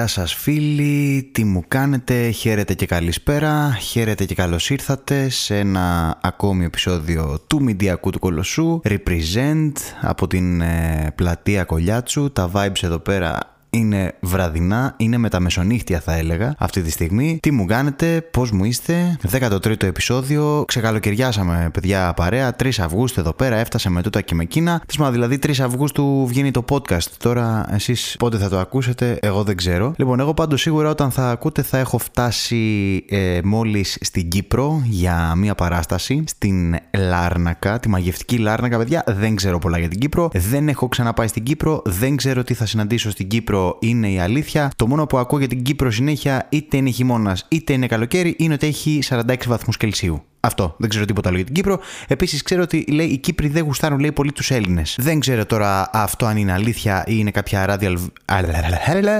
γεια σας φίλοι, τι μου κάνετε, χαίρετε και καλησπέρα, χαίρετε και καλώς ήρθατε σε ένα ακόμη επεισόδιο του Μηντιακού του Κολοσσού, Represent από την ε, πλατεία Κολιάτσου, τα vibes εδώ πέρα είναι βραδινά, είναι μεταμεσονύχτια θα έλεγα αυτή τη στιγμή. Τι μου κάνετε, πώς μου είστε, 13ο επεισόδιο. Ξεκαλοκαιριάσαμε, παιδιά, παρέα. 3 Αυγούστου εδώ πέρα, έφτασε με τούτα και με εκείνα. δηλαδή 3 Αυγούστου βγαίνει το podcast. Τώρα εσείς πότε θα το ακούσετε, εγώ δεν ξέρω. Λοιπόν, εγώ πάντως σίγουρα όταν θα ακούτε θα έχω φτάσει ε, μόλις στην Κύπρο για μία παράσταση στην Λάρνακα, τη μαγευτική Λάρνακα, παιδιά. Δεν ξέρω πολλά για την Κύπρο. Δεν έχω ξαναπάει στην Κύπρο. Δεν ξέρω τι θα συναντήσω στην Κύπρο είναι η αλήθεια. Το μόνο που ακούω για την Κύπρο συνέχεια, είτε είναι χειμώνας είτε είναι καλοκαίρι, είναι ότι έχει 46 βαθμούς Κελσίου. Αυτό. Δεν ξέρω τίποτα άλλο για την Κύπρο. Επίσης, ξέρω ότι λέει, οι Κύπροι δεν γουστάρουν λέει, πολύ τους Έλληνες. Δεν ξέρω τώρα αυτό αν είναι αλήθεια ή είναι κάποια ράδιο. Αν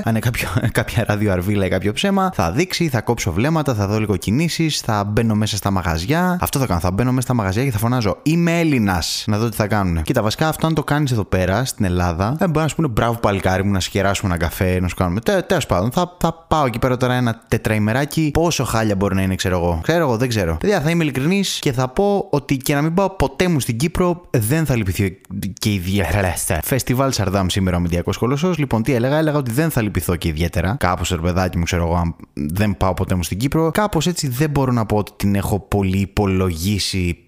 είναι κάποιο, κάποια ράδιο αρβίλα ή κάποιο ψέμα. Θα δείξει, θα κόψω βλέμματα, θα δω λίγο κινήσεις, θα μπαίνω μέσα στα μαγαζιά. Αυτό θα κάνω. Θα μπαίνω μέσα στα μαγαζιά και θα φωνάζω Είμαι Έλληνας. Να δω τι θα κάνουν. Κοίτα, βασικά αυτό αν το κάνεις εδώ πέρα στην Ελλάδα, δεν μπορεί να σου πούνε μπράβο παλικάρι μου να σκεράσουμε ένα καφέ, να σου κάνουμε. Τέλος πάντων, θα, θα πάω εκεί πέρα τώρα ένα τετραημεράκι. Πόσο χάλια μπορεί να είναι, ξέρω εγώ. Ξέρω εγώ, δεν ξέρω. Παιδιά, θα είμαι ειλικρινής και θα πω ότι και να μην πάω ποτέ μου στην Κύπρο, δεν θα λυπηθεί και ιδιαίτερα. Φεστιβάλ Σαρδάμ σήμερα ο Μηδιακό Κολοσσός. Λοιπόν, τι έλεγα, έλεγα ότι δεν θα λυπηθώ και ιδιαίτερα. Κάπως σε παιδάκι μου, ξέρω εγώ, αν δεν πάω ποτέ μου στην Κύπρο. Κάπως έτσι δεν μπορώ να πω ότι την έχω πολύ υπολογίσει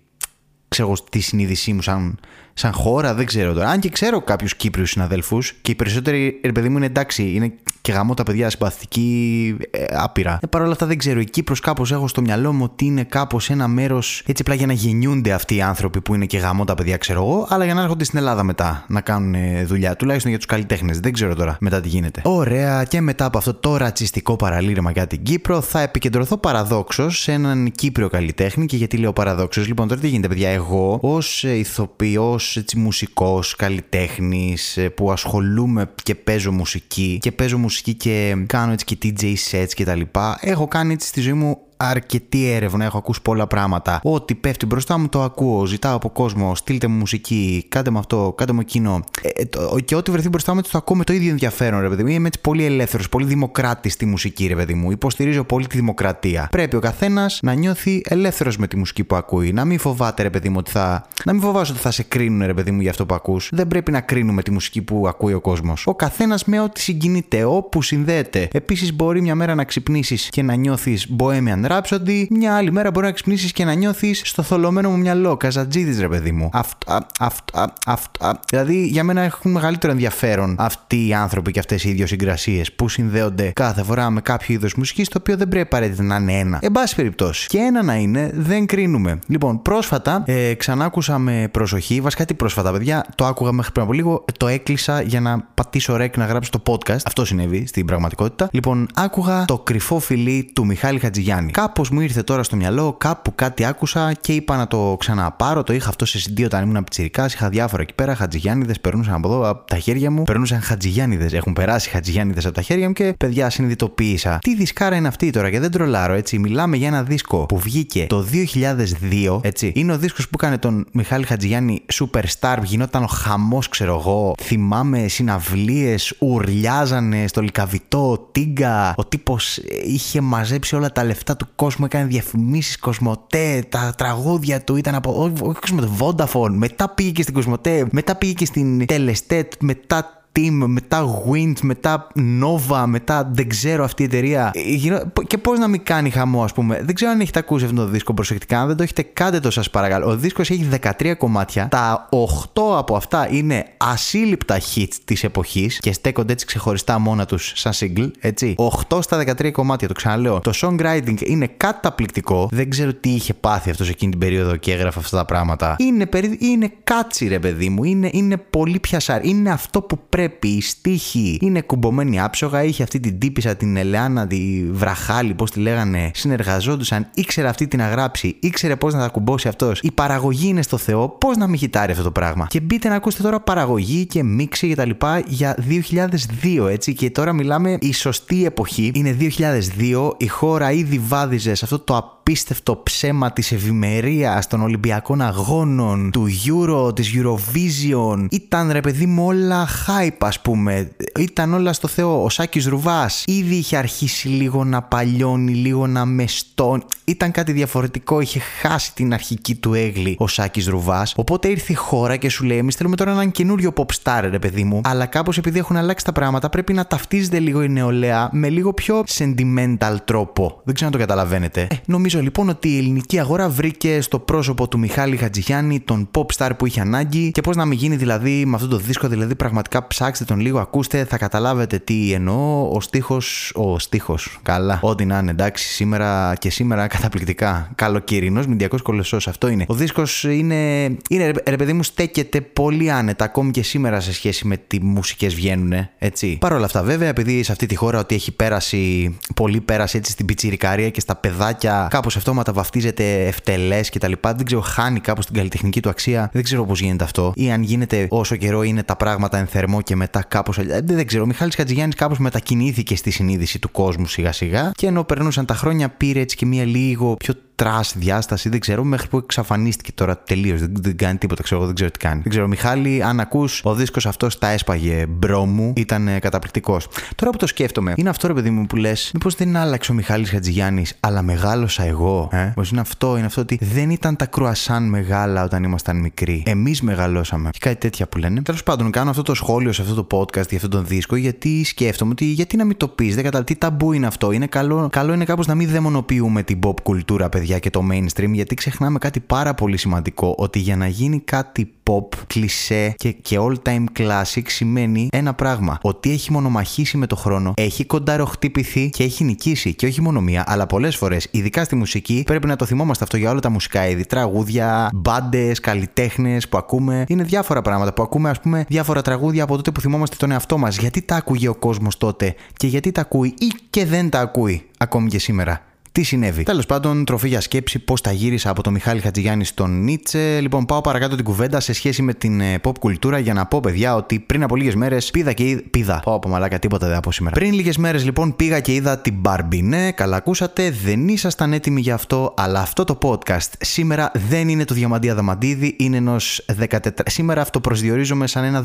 ξέρω στη συνείδησή μου σαν, σαν χώρα, δεν ξέρω τώρα. Αν και ξέρω κάποιους Κύπριους συναδέλφους και οι περισσότεροι, ρε παιδί μου, είναι εντάξει, είναι και γαμώ τα παιδιά συμπαθητική ε, άπειρα. Ε, Παρ' όλα αυτά δεν ξέρω. Η Κύπρος κάπως έχω στο μυαλό μου ότι είναι κάπως ένα μέρος έτσι απλά για να γεννιούνται αυτοί οι άνθρωποι που είναι και γαμώ τα παιδιά, ξέρω εγώ, αλλά για να έρχονται στην Ελλάδα μετά να κάνουν δουλειά. Τουλάχιστον για τους καλλιτέχνες. Δεν ξέρω τώρα μετά τι γίνεται. Ωραία, και μετά από αυτό το ρατσιστικό παραλήρημα για την Κύπρο θα επικεντρωθώ παραδόξως σε έναν Κύπριο καλλιτέχνη. Και γιατί λέω παραδόξως, λοιπόν τώρα τι γίνεται, παιδιά. Εγώ ως ηθοποιός, μουσικός, καλλιτέχνης ε, που ασχολούμαι και παίζω μουσική και παίζω μουσική μουσική και κάνω έτσι και DJ sets και τα λοιπά. Έχω κάνει έτσι στη ζωή μου αρκετή έρευνα, έχω ακούσει πολλά πράγματα. Ό,τι πέφτει μπροστά μου το ακούω, ζητάω από κόσμο, στείλτε μου μουσική, κάντε μου αυτό, κάντε μου εκείνο. Ε, ε και ό,τι βρεθεί μπροστά μου το ακούω με το ίδιο ενδιαφέρον, ρε παιδί μου. Είμαι έτσι πολύ ελεύθερος, πολύ δημοκράτης στη μουσική, ρε παιδί μου. Υποστηρίζω πολύ τη δημοκρατία. Πρέπει ο καθένας να νιώθει ελεύθερος με τη μουσική που ακούει. Να μην φοβάται, ρε παιδί μου, ότι θα. Να μην φοβάσαι ότι θα σε κρίνουν, ρε παιδί μου, για αυτό που ακούς. Δεν πρέπει να κρίνουμε τη μουσική που ακούει ο κόσμος. Ο καθένας με ό,τι συγκινείται, όπου συνδέεται. Επίσης, μπορεί μια μέρα να ξυπνήσεις και να νιώθεις Bohemian Rhapsody, μια άλλη μέρα μπορεί να ξυπνήσεις και να νιώθεις στο θολωμένο μου μυαλό. Καζατζίδης, ρε παιδί μου. Αυτό, αυτό, αυτό. Δηλαδή για μένα έχουν μεγαλύτερο ενδιαφέρον αυτοί οι άνθρωποι και αυτές οι ιδιοσυγκρασίες που συνδέονται κάθε φορά με κάποιο είδος μουσικής, το οποίο δεν πρέπει απαραίτητα να είναι ένα. Εν πάση περιπτώσει. Και ένα να είναι, δεν κρίνουμε. Λοιπόν, πρόσφατα ε, ξανάκουσα με προσοχή, βασικά τι πρόσφατα, παιδιά, το άκουγα μέχρι πριν από λίγο, το έκλεισα για να πατήσω ρεκ να γράψω το podcast. Αυτό συνέβη στην πραγματικότητα. Λοιπόν, άκουγα το κρυφό φιλί του Μιχάλη Χατζηγιάννη. Κάπως μου ήρθε τώρα στο μυαλό, κάπου κάτι άκουσα και είπα να το ξαναπάρω. Το είχα αυτό σε CD όταν ήμουν πιτσυρικά. Είχα διάφορα εκεί πέρα. Χατζηγιάννηδε περνούσαν από εδώ από τα χέρια μου. Περνούσαν χατζηγιάννηδε. Έχουν περάσει χατζηγιάννηδε από τα χέρια μου και παιδιά συνειδητοποίησα. Τι δισκάρα είναι αυτή τώρα και δεν τρολάρω έτσι. Μιλάμε για ένα δίσκο που βγήκε το 2002. Έτσι. Είναι ο δίσκος που έκανε τον Μιχάλη Χατζηγιάννη Superstar. Γινόταν ο χαμός, ξέρω εγώ. Θυμάμαι συναυλίες, ουρλιάζανε στο λικαβιτό, τίγκα. Ο τύπος είχε μαζέψει όλα τα λεφτά του κόσμου, έκανε διαφημίσεις Κοσμοτέ, τα τραγούδια του ήταν από. Όχι Κοσμοτέ, Vodafone. Μετά πήγε και στην Κοσμοτέ, μετά πήγε και στην Τελεστέτ, μετά Team, μετά Wind, μετά Nova, μετά δεν ξέρω αυτή η εταιρεία. Ε, και πώς να μην κάνει χαμό, ας πούμε. Δεν ξέρω αν έχετε ακούσει αυτό το δίσκο προσεκτικά. Αν δεν το έχετε, κάντε το σας παρακαλώ. Ο δίσκος έχει 13 κομμάτια. Τα 8 από αυτά είναι ασύλληπτα hits της εποχής και στέκονται έτσι ξεχωριστά μόνα τους σαν single. Έτσι. 8 στα 13 κομμάτια, το ξαναλέω. Το songwriting είναι καταπληκτικό. Δεν ξέρω τι είχε πάθει αυτός εκείνη την περίοδο και έγραφε αυτά τα πράγματα. Είναι, περί... είναι κάτσι, ρε παιδί μου. Είναι, είναι πολύ πιασάρι. Είναι αυτό που πρέπει πρέπει, η στίχη είναι κουμπωμένη άψογα. Είχε αυτή την τύπησα την Ελεάνα, τη Βραχάλη, πώς τη λέγανε. Συνεργαζόντουσαν, ήξερε αυτή την αγράψει, ήξερε πώς να τα κουμπώσει αυτός. Η παραγωγή είναι στο Θεό, πώς να μην χιτάρει αυτό το πράγμα. Και μπείτε να ακούσετε τώρα παραγωγή και μίξη και τα λοιπά για 2002, έτσι. Και τώρα μιλάμε η σωστή εποχή. Είναι 2002, η χώρα ήδη βάδιζε σε αυτό το απίστευτο ψέμα της ευημερία των Ολυμπιακών Αγώνων, του Euro, της Eurovision. Ήταν ρε παιδί μου όλα hype ας πούμε. Ήταν όλα στο Θεό. Ο Σάκης Ρουβάς ήδη είχε αρχίσει λίγο να παλιώνει, λίγο να μεστώνει. Ήταν κάτι διαφορετικό, είχε χάσει την αρχική του έγκλη ο Σάκης Ρουβάς. Οπότε ήρθε η χώρα και σου λέει: Εμείς θέλουμε τώρα έναν καινούριο pop star, ρε παιδί μου. Αλλά κάπως επειδή έχουν αλλάξει τα πράγματα, πρέπει να ταυτίζεται λίγο η νεολαία με λίγο πιο sentimental τρόπο. Δεν ξέρω αν το καταλαβαίνετε. Ε, νομίζω λοιπόν ότι η ελληνική αγορά βρήκε στο πρόσωπο του Μιχάλη Χατζηγιάννη τον pop star που είχε ανάγκη και πώς να μην γίνει δηλαδή με αυτό το δίσκο. Δηλαδή πραγματικά ψάξτε τον λίγο, ακούστε, θα καταλάβετε τι εννοώ. Ο στίχος. Ο στίχος. Καλά. Ό,τι να είναι εντάξει, σήμερα και σήμερα καταπληκτικά. Καλοκαιρινός μηντιακό κολοσσό. Αυτό είναι. Ο δίσκος είναι, είναι ρε παιδί μου, στέκεται πολύ άνετα ακόμη και σήμερα σε σχέση με τι μουσικές βγαίνουν, έτσι. Παρ' όλα αυτά, βέβαια, επειδή σε αυτή τη χώρα ότι έχει πέρασει, πολύ πέρασε έτσι στην πιτσιρικαρία και στα παιδάκια, κάπως αυτόματα βαφτίζεται ευτελές κτλ. Δεν ξέρω, χάνει κάπως την καλλιτεχνική του αξία. Δεν ξέρω πώς γίνεται αυτό. Ή αν γίνεται όσο καιρό είναι τα πράγματα εν θερμό και μετά κάπως. Δεν ξέρω. Ο Μιχάλης Χατζηγιάννης κάπως μετακινήθηκε στη συνείδηση του κόσμου σιγά σιγά και ενώ περνούσαν τα χρόνια πήρε έτσι και μία λίγο πιο trash διάσταση, δεν ξέρω, μέχρι που εξαφανίστηκε τώρα τελείως. Δεν, δεν κάνει τίποτα, ξέρω, δεν ξέρω τι κάνει. Δεν ξέρω, Μιχάλη, αν ακούς, ο δίσκος αυτός τα έσπαγε bro μου, ήταν ε, καταπληκτικός. Τώρα που το σκέφτομαι, είναι αυτό ρε παιδί μου που λες, μήπως δεν άλλαξε ο Μιχάλης Χατζηγιάννης, αλλά μεγάλωσα εγώ. Ε; Πώς είναι αυτό, είναι αυτό ότι δεν ήταν τα κρουασάν μεγάλα όταν ήμασταν μικροί. Εμείς μεγαλώσαμε. Και κάτι τέτοια που λένε. Τέλος πάντων, κάνω αυτό το σχόλιο σε αυτό το podcast για αυτόν τον δίσκο, γιατί σκέφτομαι ότι γιατί να μην το πεις, δεν καταλαβαίνω τι ταμπού είναι αυτό. Είναι καλό, καλό είναι κάπως να μην δαιμονοποιούμε την pop κουλτούρα, παιδιά και το mainstream, γιατί ξεχνάμε κάτι πάρα πολύ σημαντικό, ότι για να γίνει κάτι pop, κλισέ και, και all time classic σημαίνει ένα πράγμα. Ότι έχει μονομαχήσει με το χρόνο, έχει κονταροχτύπηθει και έχει νικήσει. Και όχι μόνο μία, αλλά πολλές φορές, ειδικά στη μουσική, πρέπει να το θυμόμαστε αυτό για όλα τα μουσικά είδη. Τραγούδια, μπάντες, καλλιτέχνες που ακούμε. Είναι διάφορα πράγματα που ακούμε, ας πούμε, διάφορα τραγούδια από τότε που θυμόμαστε τον εαυτό μας. Γιατί τα ακούγε ο κόσμος τότε και γιατί τα ακούει ή και δεν τα ακούει ακόμη και σήμερα; Τι συνέβη; Τέλος πάντων, τροφή για σκέψη πώς τα γύρισα από τον Μιχάλη Χατζηγιάννη στον Νίτσε. Λοιπόν, πάω παρακάτω την κουβέντα σε σχέση με την ε, pop κουλτούρα για να πω, παιδιά, ότι πριν από λίγες μέρες πήγα και είδα. Πίδα. Πάω από μαλάκα, τίποτα δεν από σήμερα. Πριν λίγες μέρες λοιπόν πήγα και είδα την Barbie. Ναι, καλά ακούσατε, δεν ήσασταν έτοιμοι γι' αυτό, αλλά αυτό το podcast σήμερα δεν είναι το Διαμαντία Δαμαντίδη, είναι ενός 14. Σήμερα αυτό προσδιορίζομαι σαν ένα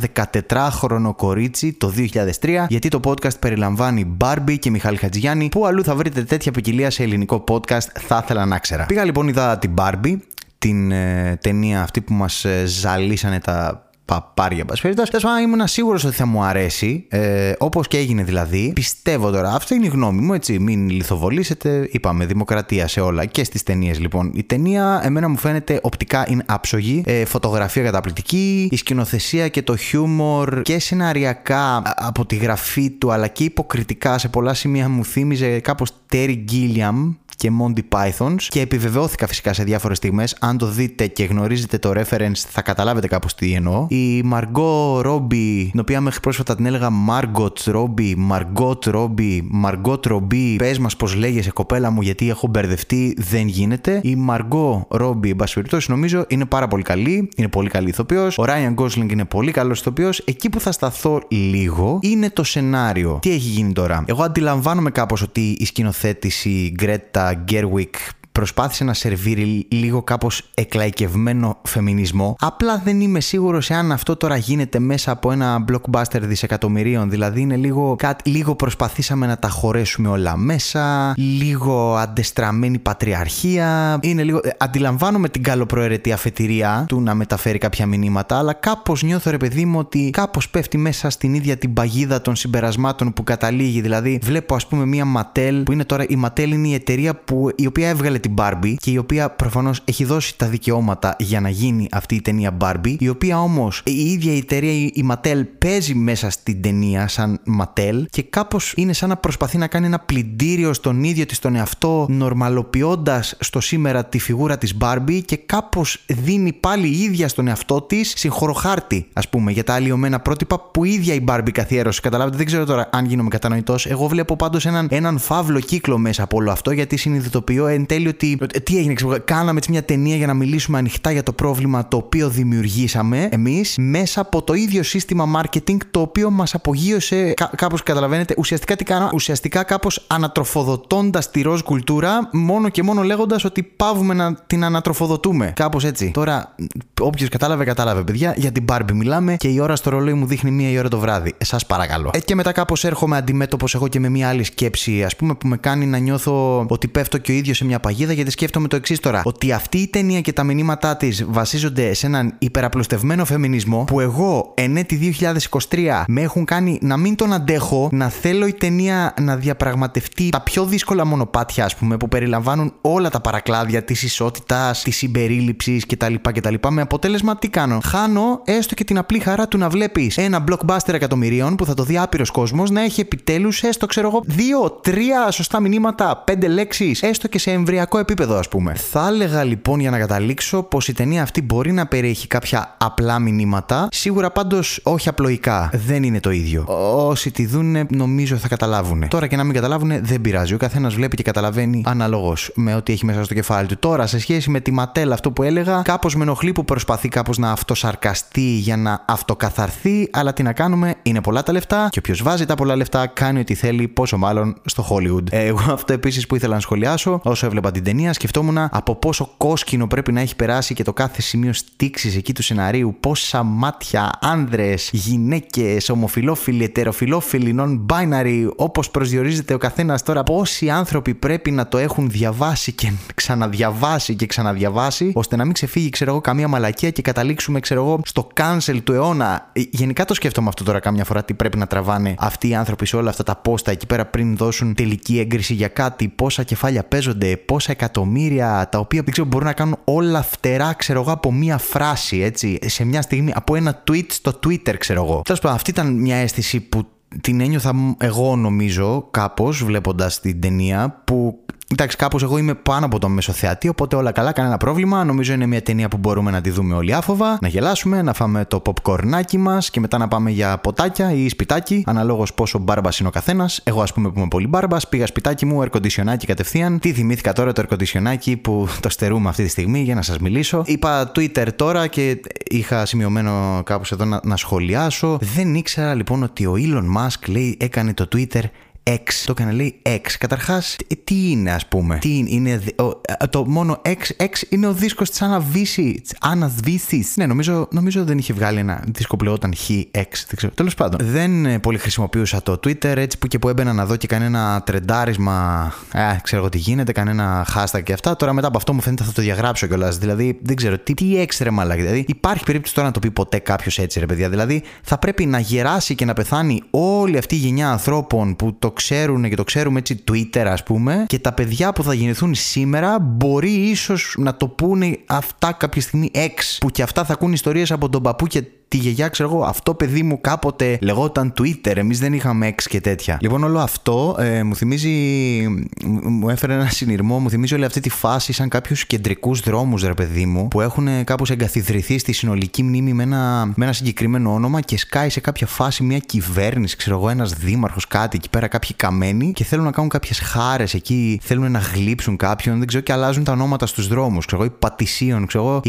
14χρονο κορίτσι το 2003, γιατί το podcast περιλαμβάνει Barbie και Μιχάλη Χατζηγιάννη, που αλλού θα βρείτε τέτοια ποικιλία σε ελληνική ελληνικό podcast θα ήθελα να ξέρα. Πήγα λοιπόν, είδα την Barbie, την ε, ταινία αυτή που μας ε, ζαλίσανε τα παπάρια περιπτώσει. Τέλος πάντων, ήμουν σίγουρος ότι θα μου αρέσει. Ε, Όπως και έγινε δηλαδή. Πιστεύω τώρα, αυτή είναι η γνώμη μου, έτσι. Μην λιθοβολήσετε. Είπαμε, δημοκρατία σε όλα και στις ταινίες λοιπόν. Η ταινία, εμένα μου φαίνεται οπτικά είναι άψογη. Ε, φωτογραφία καταπληκτική. Η σκηνοθεσία και το χιούμορ και σεναριακά από τη γραφή του αλλά και υποκριτικά σε πολλά σημεία μου θύμιζε κάπως Terry Gilliam και Monty Pythons και επιβεβαιώθηκα φυσικά σε διάφορες στιγμές. Αν το δείτε και γνωρίζετε το reference, θα καταλάβετε κάπως τι εννοώ. Η Margot Robbie, την οποία μέχρι πρόσφατα την έλεγα Margot Robbie, Margot Robbie, Margot Robbie, πες μας πώς λέγεσαι κοπέλα μου, γιατί έχω μπερδευτεί, δεν γίνεται. Η Margot Robbie, εν πάση περιπτώσει, νομίζω είναι πάρα πολύ καλή, είναι πολύ καλή ηθοποιός. Ο Ryan Gosling είναι πολύ καλός ηθοποιός. Εκεί που θα σταθώ λίγο είναι το σενάριο. Τι έχει γίνει τώρα; Εγώ αντιλαμβάνομαι κάπως ότι η σκηνοθέτηση Greta Uh, Gerwig προσπάθησε να σερβίρει λίγο κάπως εκλαϊκευμένο φεμινισμό. Απλά δεν είμαι σίγουρος εάν αυτό τώρα γίνεται μέσα από ένα blockbuster δισεκατομμυρίων. Δηλαδή είναι λίγο, κάτι, λίγο προσπαθήσαμε να τα χωρέσουμε όλα μέσα, λίγο αντεστραμμένη πατριαρχία. Είναι λίγο, ε, αντιλαμβάνομαι την καλοπροαιρετή αφετηρία του να μεταφέρει κάποια μηνύματα, αλλά κάπως νιώθω ρε παιδί μου ότι κάπως πέφτει μέσα στην ίδια την παγίδα των συμπερασμάτων που καταλήγει. Δηλαδή βλέπω ας πούμε μία Mattel που είναι τώρα η Mattel είναι η εταιρεία που, η οποία έβγαλε την Barbie και η οποία προφανώς έχει δώσει τα δικαιώματα για να γίνει αυτή η ταινία Barbie, η οποία όμως η ίδια η εταιρεία, η Mattel, παίζει μέσα στην ταινία σαν Mattel και κάπως είναι σαν να προσπαθεί να κάνει ένα πλυντήριο στον ίδιο της τον εαυτό, νορμαλοποιώντας στο σήμερα τη φιγούρα της Barbie και κάπως δίνει πάλι η ίδια στον εαυτό της συγχωροχάρτη, ας πούμε, για τα αλλοιωμένα πρότυπα που η ίδια η Barbie καθιέρωσε. Καταλάβετε, δεν ξέρω τώρα αν γίνομαι κατανοητός. Εγώ βλέπω πάντως έναν, έναν φαύλο κύκλο μέσα από όλο αυτό γιατί συνειδητοποιώ εν τέλει ότι. ε, Τι έγινε, ξέρω, κάναμε έτσι μια ταινία για να μιλήσουμε ανοιχτά για το πρόβλημα το οποίο δημιουργήσαμε εμείς μέσα από το ίδιο σύστημα marketing το οποίο μας απογείωσε. Κά, κάπως καταλαβαίνετε, ουσιαστικά τι κάνω, ουσιαστικά κάπως ανατροφοδοτώντας τη ροζ κουλτούρα, μόνο και μόνο λέγοντας ότι πάβουμε να την ανατροφοδοτούμε. Κάπως έτσι. Τώρα, όποιος κατάλαβε, κατάλαβε, παιδιά. Για την Barbie μιλάμε και η ώρα στο ρολόι μου δείχνει μία η ώρα το βράδυ. Εσά παρακαλώ. Ε, και μετά κάπως έρχομαι αντιμέτωπος εγώ και με μία άλλη σκέψη, ας πούμε, που με κάνει να νιώθω ότι πέφτω και ο ίδιος σε μια παγίδα, γιατί σκέφτομαι το εξής τώρα. Ότι αυτή η ταινία και τα μηνύματά της βασίζονται σε έναν υπεραπλουστευμένο φεμινισμό που εγώ εν έτη 2023 με έχουν κάνει να μην τον αντέχω, να θέλω η ταινία να διαπραγματευτεί τα πιο δύσκολα μονοπάτια, ας πούμε, που περιλαμβάνουν όλα τα παρακλάδια της ισότητας, της συμπερίληψης κτλ. κτλ. Με αποτέλεσμα τι κάνω; Χάνω έστω και την απλή χαρά του να βλέπεις ένα blockbuster εκατομμυρίων που θα το δει άπειρος κόσμος να έχει επιτέλους έστω, ξέρω εγώ, δύο-τρία σωστά μηνύματα, πέντε λέξεις, έστω και σε εμβριακό επίπεδο, ας πούμε. Θα έλεγα λοιπόν για να καταλήξω πως η ταινία αυτή μπορεί να περιέχει κάποια απλά μηνύματα, σίγουρα πάντως όχι απλοϊκά. Δεν είναι το ίδιο. Όσοι τη δουν, νομίζω θα καταλάβουν. Τώρα και να μην καταλάβουν, δεν πειράζει. Ο καθένας βλέπει και καταλαβαίνει αναλόγως με ό,τι έχει μέσα στο κεφάλι του. Τώρα, σε σχέση με τη Ματέλ, αυτό που έλεγα, κάπως με ενοχλεί που προσπαθεί κάπως να αυτοσαρκαστεί για να αυτοκαθαρθεί, αλλά τι να κάνουμε, είναι πολλά τα λεφτά και όποιος βάζει τα πολλά λεφτά κάνει ό,τι θέλει, πόσο μάλλον στο Hollywood. Ε, Εγώ αυτό επίσης που ήθελα να σχολιάσω, όσο έβλεπα την ταινία, σκεφτόμουν από πόσο κόσκινο πρέπει να έχει περάσει και το κάθε σημείο στήξης εκεί του σεναρίου, πόσα μάτια, άνδρες, γυναίκες, ομοφιλόφιλοι, ετεροφιλόφιλοι, non-binary, όπως προσδιορίζεται ο καθένας τώρα, πόσοι άνθρωποι πρέπει να το έχουν διαβάσει και ξαναδιαβάσει και ξαναδιαβάσει, ώστε να μην ξεφύγει, ξέρω εγώ, καμία μαλακία και καταλήξουμε, ξέρω εγώ, στο cancel του αιώνα. Ε, Γενικά το σκέφτομαι αυτό τώρα κάμια φορά, τι πρέπει να τραβάνε αυτοί οι άνθρωποι σε όλα αυτά τα πόστα εκεί πέρα πριν δώσουν τελική έγκριση για κάτι, πόσα κεφάλια παίζονται, πόσα εκατομμύρια, τα οποία δεν ξέρω, μπορούν να κάνουν όλα φτερά, ξέρω εγώ, από μία φράση, έτσι, σε μια στιγμή, από ένα tweet στο Twitter, ξέρω εγώ. Τέλος πάντων, αυτή ήταν μια αίσθηση που την ένιωθα εγώ νομίζω κάπως βλέποντας την ταινία που Εντάξει, κάπως εγώ είμαι πάνω από τον μεσοθεατή, οπότε όλα καλά, κανένα πρόβλημα. Νομίζω είναι μια ταινία που μπορούμε να τη δούμε όλοι άφοβα, να γελάσουμε, να φάμε το popcornάκι μας και μετά να πάμε για ποτάκια ή σπιτάκι, αναλόγως πόσο μπάρμπας είναι ο καθένας. Εγώ, ας πούμε, που είμαι πολύ μπάρμπας, πήγα σπιτάκι μου, ερκοντισιονάκι κατευθείαν. Τι θυμήθηκα τώρα το ερκοντισιονάκι που το στερούμε αυτή τη στιγμή για να σας μιλήσω. Είπα Twitter τώρα και είχα σημειωμένο κάπως εδώ να, να σχολιάσω. Δεν ήξερα λοιπόν ότι ο Elon Musk λέει έκανε το Twitter X. Το έκανε λέει X. Καταρχάς, τι είναι, ας πούμε; Τι είναι, είναι ο, το μόνο X, X είναι ο δίσκος της Αναβίση. Ανασβήση. Ναι, νομίζω, νομίζω δεν είχε βγάλει ένα δίσκο που λεγόταν Χ, X. Δεν ξέρω. Τέλος πάντων, δεν ε, πολύ χρησιμοποιούσα το Twitter έτσι που και που έμπαινα να δω και κανένα τρεντάρισμα. Ε, ξέρω εγώ τι γίνεται, κανένα hashtag και αυτά. Τώρα μετά από αυτό μου φαίνεται θα το διαγράψω κιόλας. Δηλαδή, δεν ξέρω τι, τι έξτρε μαλάκι. Δηλαδή, υπάρχει περίπτωση τώρα να το πει ποτέ κάποιος έτσι, ρε παιδιά. Δηλαδή, θα πρέπει να γεράσει και να πεθάνει όλη αυτή η γενιά ανθρώπων που το ξέρουν και το ξέρουμε έτσι Twitter ας πούμε και τα παιδιά που θα γεννηθούν σήμερα μπορεί ίσως να το πούνε αυτά κάποια στιγμή ex που και αυτά θα ακούν ιστορίες από τον παππού και τη γιαγιά, ξέρω εγώ, αυτό παιδί μου κάποτε λεγόταν Twitter. Εμείς δεν είχαμε ex και τέτοια. Λοιπόν, όλο αυτό ε, μου θυμίζει. Μου έφερε ένα συνειρμό, μου θυμίζει όλη αυτή τη φάση σαν κάποιους κεντρικούς δρόμους, ρε παιδί μου, που έχουν κάπως εγκαθιδρυθεί στη συνολική μνήμη με ένα, με ένα συγκεκριμένο όνομα και σκάει σε κάποια φάση μια κυβέρνηση, ξέρω εγώ, ένας δήμαρχος, κάτι εκεί πέρα, κάποιοι καμένοι και θέλουν να κάνουν κάποιες χάρες εκεί, θέλουν να γλύψουν κάποιον, δεν ξέρω, και αλλάζουν τα ονόματα στους δρόμους. Ξέρω εγώ, η Πατησίων, ξέρω εγώ,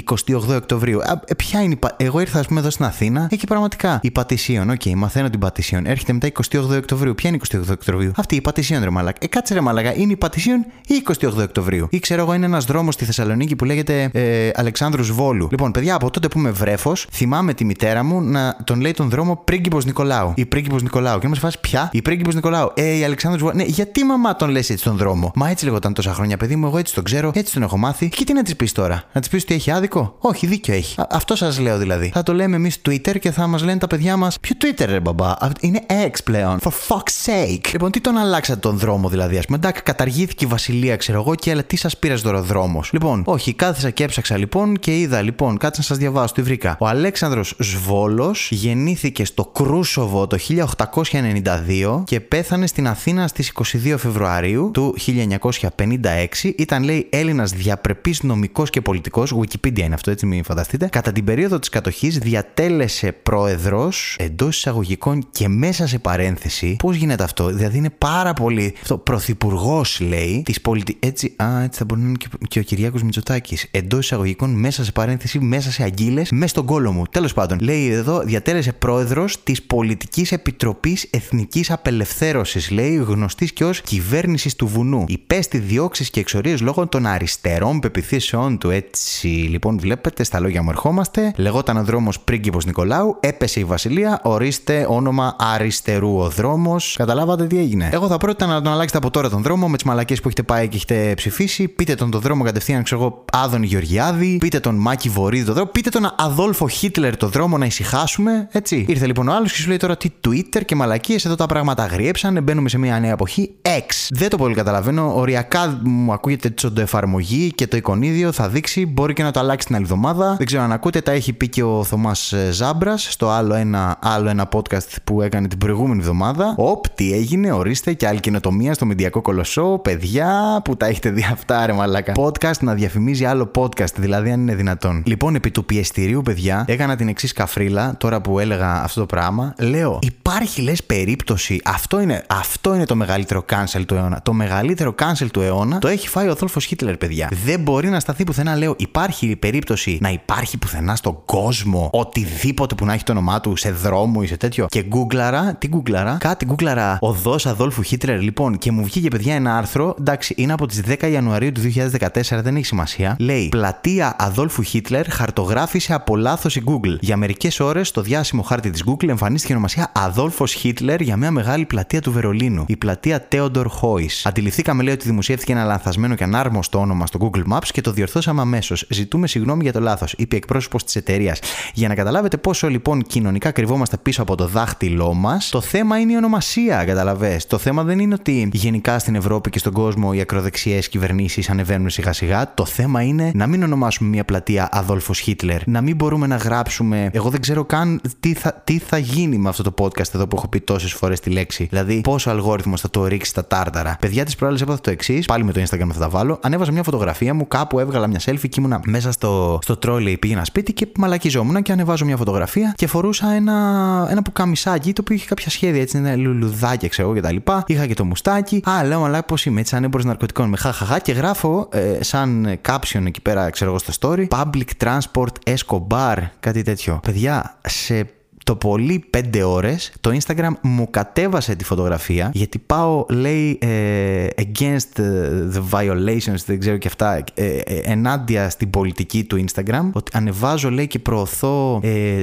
28 Οκτωβρίου. Ε, ποια είναι η. Εγώ ήρθα, ας πούμε, εδώ στην Αθήνα, εκεί πραγματικά η Πατησίων. OK, okay, μαθαίνω την Πατησίων. Έρχεται μετά 28 Οκτωβρίου. Ποια είναι 28 Οκτωβρίου; Αυτή η Πατησίων, ρε Μαλάκα. Ε, κάτσε ρε Μαλάκα, είναι η Πατησίων ή 28 Οκτωβρίου; Ή ξέρω εγώ, είναι ένας δρόμος στη Θεσσαλονίκη που λέγεται ε, Αλεξάνδρου Σβώλου. Λοιπόν, παιδιά, από τότε που είμαι βρέφος, θυμάμαι τη μητέρα μου να τον λέει τον δρόμο Πρίγκιπος Νικολάου. Η Πρίγκιπος Νικολάου. Και να μα φάσει πια; Η Πρίγκιπος Νικολάου. Ε, η Αλεξάνδρου Σβώλου. Ναι, γιατί μαμά τον λες έτσι τον δρόμο; Μα έτσι λεγόταν τόσα χρόνια, παιδί μου, εγώ έτσι τον ξέρω, έτσι τον έχω μάθει. Και τι να της πεις τώρα, να της πεις ότι έχει άδικο; Όχι, δίκιο έχει. Α, αυτό σας λέω δηλαδή. Θα το λέμε εμείς Twitter και θα μας λένε τα παιδιά μας. Ποιο Twitter, ρε μπαμπά; Είναι X πλέον. For fuck's sake. Λοιπόν, τι τον αλλάξατε τον δρόμο δηλαδή, ας πούμε; Εντάξει, καταργήθηκε η Βασιλεία, ξέρω εγώ, και αλλά τι σας πήρε τώρα δρόμος; Λοιπόν, όχι, κάθισα και έψαξα λοιπόν και είδα λοιπόν, κάτσε να σας διαβάσω, τι βρήκα. Ο Αλέξανδρος Σβόλος γεννήθηκε στο Κρούσοβο το 1892 και πέθανε στην Αθήνα στις 22 Φεβρουαρίου του 1956. Ήταν, λέει, Έλληνας διαπρεπής νομικός και πολιτικός. Wikipedia είναι αυτό, έτσι μην φανταστείτε. Κατά την περίοδο της κατοχής διατέλεσε διατέλεσε πρόεδρος εντός εισαγωγικών και μέσα σε παρένθεση. Πώς γίνεται αυτό, δηλαδή είναι πάρα πολύ. Αυτό, πρωθυπουργός λέει της πολιτική. Έτσι, α, έτσι θα μπορεί να είναι και, και ο Κυριάκος Μητσοτάκης. Εντός εισαγωγικών, μέσα σε παρένθεση, μέσα σε αγγείλες, μέσα στον κόλο μου. Τέλος πάντων, λέει εδώ, διατέλεσε πρόεδρος της Πολιτικής Επιτροπής Εθνικής Απελευθέρωσης, λέει, γνωστής και ως κυβέρνησης του βουνού. Υπέστη διώξεις και εξορίες λόγω των αριστερών πεπιθήσεών του. Έτσι, λοιπόν, βλέπετε, στα λόγια μου ερχόμαστε. Λεγόταν ο δρόμος πρίγκιπο Νικολάου, έπεσε η Βασιλεία, ορίστε όνομα αριστερού ο δρόμος. Καταλάβατε τι έγινε. Εγώ θα πρότεινα να τον αλλάξετε από τώρα τον δρόμο με τις μαλακίε που έχετε πάει και έχετε ψηφίσει. Πείτε τον το δρόμο κατευθείαν, ξέρω εγώ, Άδων Γεωργιάδη. Πείτε τον Μάκη Βορύδη το δρόμο. Πείτε τον Αδόλφο Χίτλερ το δρόμο να ησυχάσουμε. Έτσι. Ήρθε λοιπόν ο άλλος και σου λέει τώρα τι Twitter και μαλακίες εδώ τα πράγματα αγριέψαν. Μπαίνουμε σε μια νέα εποχή. X. Δεν το πολύ καταλαβαίνω. Οριακά μου ακούγεται εφαρμογή και το εικονίδιο θα δείξει. Μπορεί και να το αλλάξει την άλλη εβδομάδα. Δεν ξέρω αν ακούτε. Τα έχει πει και ο Θωμάς ε, Ζάμπρας στο άλλο ένα, άλλο ένα podcast που έκανε την προηγούμενη εβδομάδα. Οπ, τι έγινε, ορίστε και άλλη καινοτομία στο Μηντιακό Κολοσσό. Παιδιά που τα έχετε δει αυτά, ρε μαλάκα. Podcast να διαφημίζει άλλο podcast, δηλαδή αν είναι δυνατόν. Λοιπόν, επί του πιεστηρίου, παιδιά, έκανα την εξής καφρίλα τώρα που έλεγα αυτό το πράγμα. Λέω, υπάρχει λες περίπτωση. Αυτό είναι, αυτό είναι το μεγαλύτερο cancel του αιώνα. Το μεγαλύτερο cancel του αιώνα το έχει φάει ο Δόλφο Χίτλερ, παιδιά. Δεν μπορεί να σταθεί πουθενά, λέω. Υπάρχει περίπτωση να υπάρχει πουθενά στον κόσμο οτιδήποτε που να έχει το όνομά του σε δρόμο ή σε τέτοιο. Και γκούγκλαρα, τι γκούγκλαρα, κάτι γκούγκλαρα οδό Αδόλφου Χίτλερ, λοιπόν, και μου βγήκε, παιδιά, ένα άρθρο. Εντάξει, είναι από τις 10 Ιανουαρίου του 2014, δεν έχει σημασία. Λέει Πλατεία Αδόλφου Χίτλερ χαρτογράφησε από λάθος η Google. Για μερικές ώρες στο διάσημο χάρτη της Google εμφανίστηκε η ονομασία Αδόλφος Χίτλερ για μια μεγάλη πλατεία του Βερολίνου. Η πλατεία Theodor Heuss. Αντιληφθήκαμε, λέει, ότι δημοσιεύθηκε ένα λανθασμένο και ανάρμοστο όνομα στο Google Maps και το διορθώσαμε αμέσως. Ζητούμε συγγνώμη για το λάθος, είπε εκπρόσωπος της εταιρείας. Για να καταλάβετε πόσο λοιπόν κοινωνικά κρυβόμαστε πίσω από το δάχτυλό μας, το θέμα είναι η ονομασία, καταλαβέ. Το θέμα δεν είναι ότι γενικά στην Ευρώπη και στον κόσμο οι ακροδεξιές κυβερνήσεις ανεβαίνουν σιγά σιγά. Το θέμα είναι να μην ονομάσουμε μια πλατεία Αδόλφος Χίτλερ, να μην μπορούμε να γράψουμε. Εγώ δεν ξέρω καν τι θα, τι θα γίνει με αυτό το podcast εδώ που έχω πει τόσες φορές τη λέξη. Δηλαδή, πόσο αλγόριθμος θα το ρίξει τα τάρταρα. Παιδιά της προάλλης έπαθα το εξής, πάλι με το Instagram θα τα βάλω. Ανέβαζα μια φωτογραφία μου, κάπου έβγαλα μια selfie και ήμουνα μέσα στο, στο τρόλεϊ, πήγαινα σπίτι και μαλακιζόμουν και ανεβάζω μια φωτογραφία και φορούσα ένα, ένα πουκαμισάκι το οποίο είχε κάποια σχέδια έτσι, ένα λουλουδάκι ξέρω εγώ κτλ. Είχα και το μουστάκι. Α, λέω, αλλά πώς είμαι έτσι, αν έμπορο ναρκωτικών με χαχαχά και γράφω ε, σαν caption εκεί πέρα, ξέρω εγώ στο story, Public Transport Escobar, κάτι τέτοιο. Παιδιά, σε το πολύ 5 ώρες το Instagram μου κατέβασε τη φωτογραφία γιατί πάω λέει ε, against the violations δεν ξέρω και αυτά ε, ε, ενάντια στην πολιτική του Instagram ότι ανεβάζω λέει και προωθώ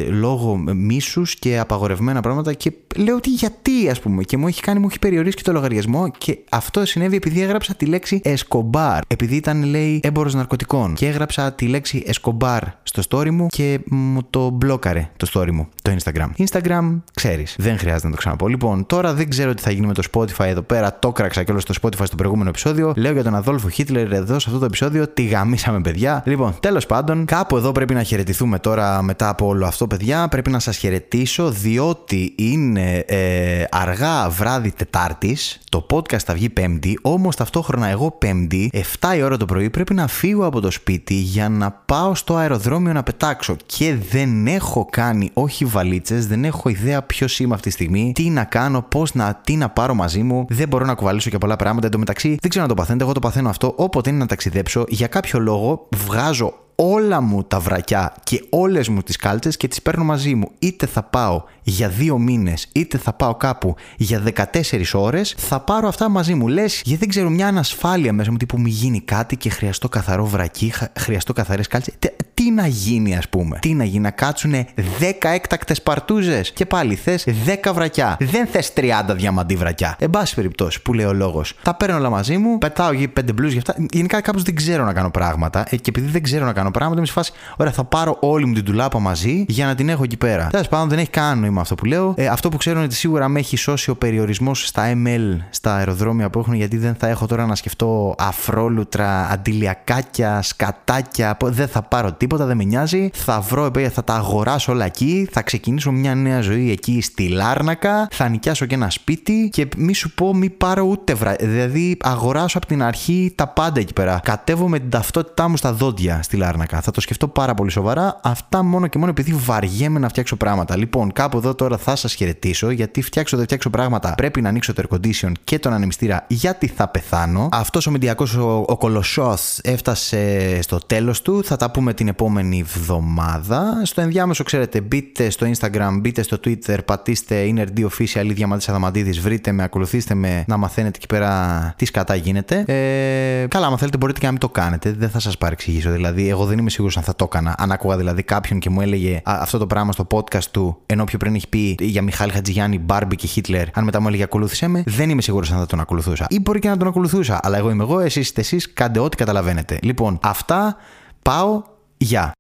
λόγω μίσους και απαγορευμένα πράγματα και λέω ότι γιατί ας πούμε και μου έχει κάνει μου έχει περιορίσει και το λογαριασμό και αυτό συνέβη επειδή έγραψα τη λέξη Escobar επειδή ήταν λέει έμπορος ναρκωτικών και έγραψα τη λέξη Escobar στο story μου και μου το μπλόκαρε το story μου το Instagram Instagram. Instagram, ξέρεις. Δεν χρειάζεται να το ξαναπώ. Λοιπόν, τώρα δεν ξέρω τι θα γίνει με το Spotify εδώ πέρα. Το κράξα και όλο στο Spotify στο προηγούμενο επεισόδιο. Λέω για τον Αδόλφο Χίτλερ εδώ σε αυτό το επεισόδιο. Τη γαμίσαμε, παιδιά. Λοιπόν, τέλος πάντων, κάπου εδώ πρέπει να χαιρετηθούμε τώρα μετά από όλο αυτό, παιδιά. Πρέπει να σας χαιρετήσω διότι είναι ε, αργά βράδυ Τετάρτης. Το podcast θα βγει Πέμπτη. Όμως ταυτόχρονα εγώ Πέμπτη, 7 η ώρα το πρωί, πρέπει να φύγω από το σπίτι για να πάω στο αεροδρόμιο να πετάξω. Και δεν έχω κάνει όχι βαλίτσα δεν έχω ιδέα ποιος είμαι αυτή τη στιγμή, τι να κάνω, πώς να, τι να πάρω μαζί μου. Δεν μπορώ να κουβαλήσω και πολλά πράγματα. Εν τω μεταξύ, δεν ξέρω να το παθαίνετε. Εγώ το παθαίνω αυτό όποτε είναι να ταξιδέψω. Για κάποιο λόγο βγάζω όλα μου τα βρακιά και όλες μου τις κάλτσες και τις παίρνω μαζί μου. Είτε θα πάω για δύο μήνες, είτε θα πάω κάπου για 14 ώρες, θα πάρω αυτά μαζί μου. Λες, γιατί δεν ξέρω μια ανασφάλεια μέσα μου, τύπου μη γίνει κάτι και χρειαστώ καθαρό βρακί, χρειαστώ καθαρές κάλτσες. Τι να γίνει, ας πούμε. Τι να γίνει, να κάτσουν 10 έκτακτες παρτούζες. Και πάλι θες 10 βρακιά. Δεν θες 30 διαμαντή βρακιά. Εν πάση περιπτώσει, που λέει ο λόγος. Τα παίρνω όλα μαζί μου, πετάω εκεί 5 μπλουζ για αυτά. Γενικά κάπως δεν ξέρω να κάνω πράγματα. Ε, και επειδή δεν ξέρω να κάνω πράγματα, είμαι σε φάση, ωραία, θα πάρω όλη μου την τουλάπα μαζί για να την έχω εκεί πέρα. Τέλος πάντων, δεν έχει καν νόημα αυτό που λέω. Ε, αυτό που ξέρω είναι ότι σίγουρα με έχει σώσει ο περιορισμός στα ML, στα αεροδρόμια που έχουν, γιατί δεν θα έχω τώρα να σκεφτώ αφρόλουτρα, αντιλιακάκια, σκατάκια. Δεν θα πάρω τίποτα τίποτα, δεν με νοιάζει. Θα βρω, θα τα αγοράσω όλα εκεί. Θα ξεκινήσω μια νέα ζωή εκεί στη Λάρνακα. Θα νοικιάσω και ένα σπίτι και μη σου πω, μη πάρω ούτε βρα. Δηλαδή, αγοράσω από την αρχή τα πάντα εκεί πέρα. Κατέβω με την ταυτότητά μου στα δόντια στη Λάρνακα. Θα το σκεφτώ πάρα πολύ σοβαρά. Αυτά μόνο και μόνο επειδή βαριέμαι να φτιάξω πράγματα. Λοιπόν, κάπου εδώ τώρα θα σας χαιρετήσω γιατί φτιάξω δεν φτιάξω πράγματα. Πρέπει να ανοίξω το air condition και τον ανεμιστήρα γιατί θα πεθάνω. Αυτός ο μηντιακό ο, ο κολοσσός έφτασε στο τέλος του. Θα τα πούμε την επόμενη εβδομάδα. Στο ενδιάμεσο, ξέρετε, μπείτε στο Instagram, μπείτε στο Twitter, πατήστε InnerD Official ή Μάτια Αδαμαντίδης, βρείτε με, ακολουθήστε με να μαθαίνετε εκεί πέρα τι σκατά γίνεται. Ε, καλά, αν θέλετε μπορείτε και να μην το κάνετε. Δεν θα σας παρεξηγήσω. Δηλαδή, εγώ δεν είμαι σίγουρος αν θα το έκανα. Αν άκουγα δηλαδή κάποιον και μου έλεγε αυτό το πράγμα στο podcast του, ενώ πιο πριν έχει πει για Μιχάλη Χατζηγιάννη, Μπάρμπι και Χίτλερ, αν μετά μου έλεγε ακολούθησε με, δεν είμαι σίγουρος αν θα τον ακολουθούσα. Ή μπορεί και να τον ακολουθούσα. Αλλά εγώ είμαι εγώ, εσείς είστε εσείς, κάντε ό,τι καταλαβαίνετε. Λοιπόν, αυτά πάω. Γεια.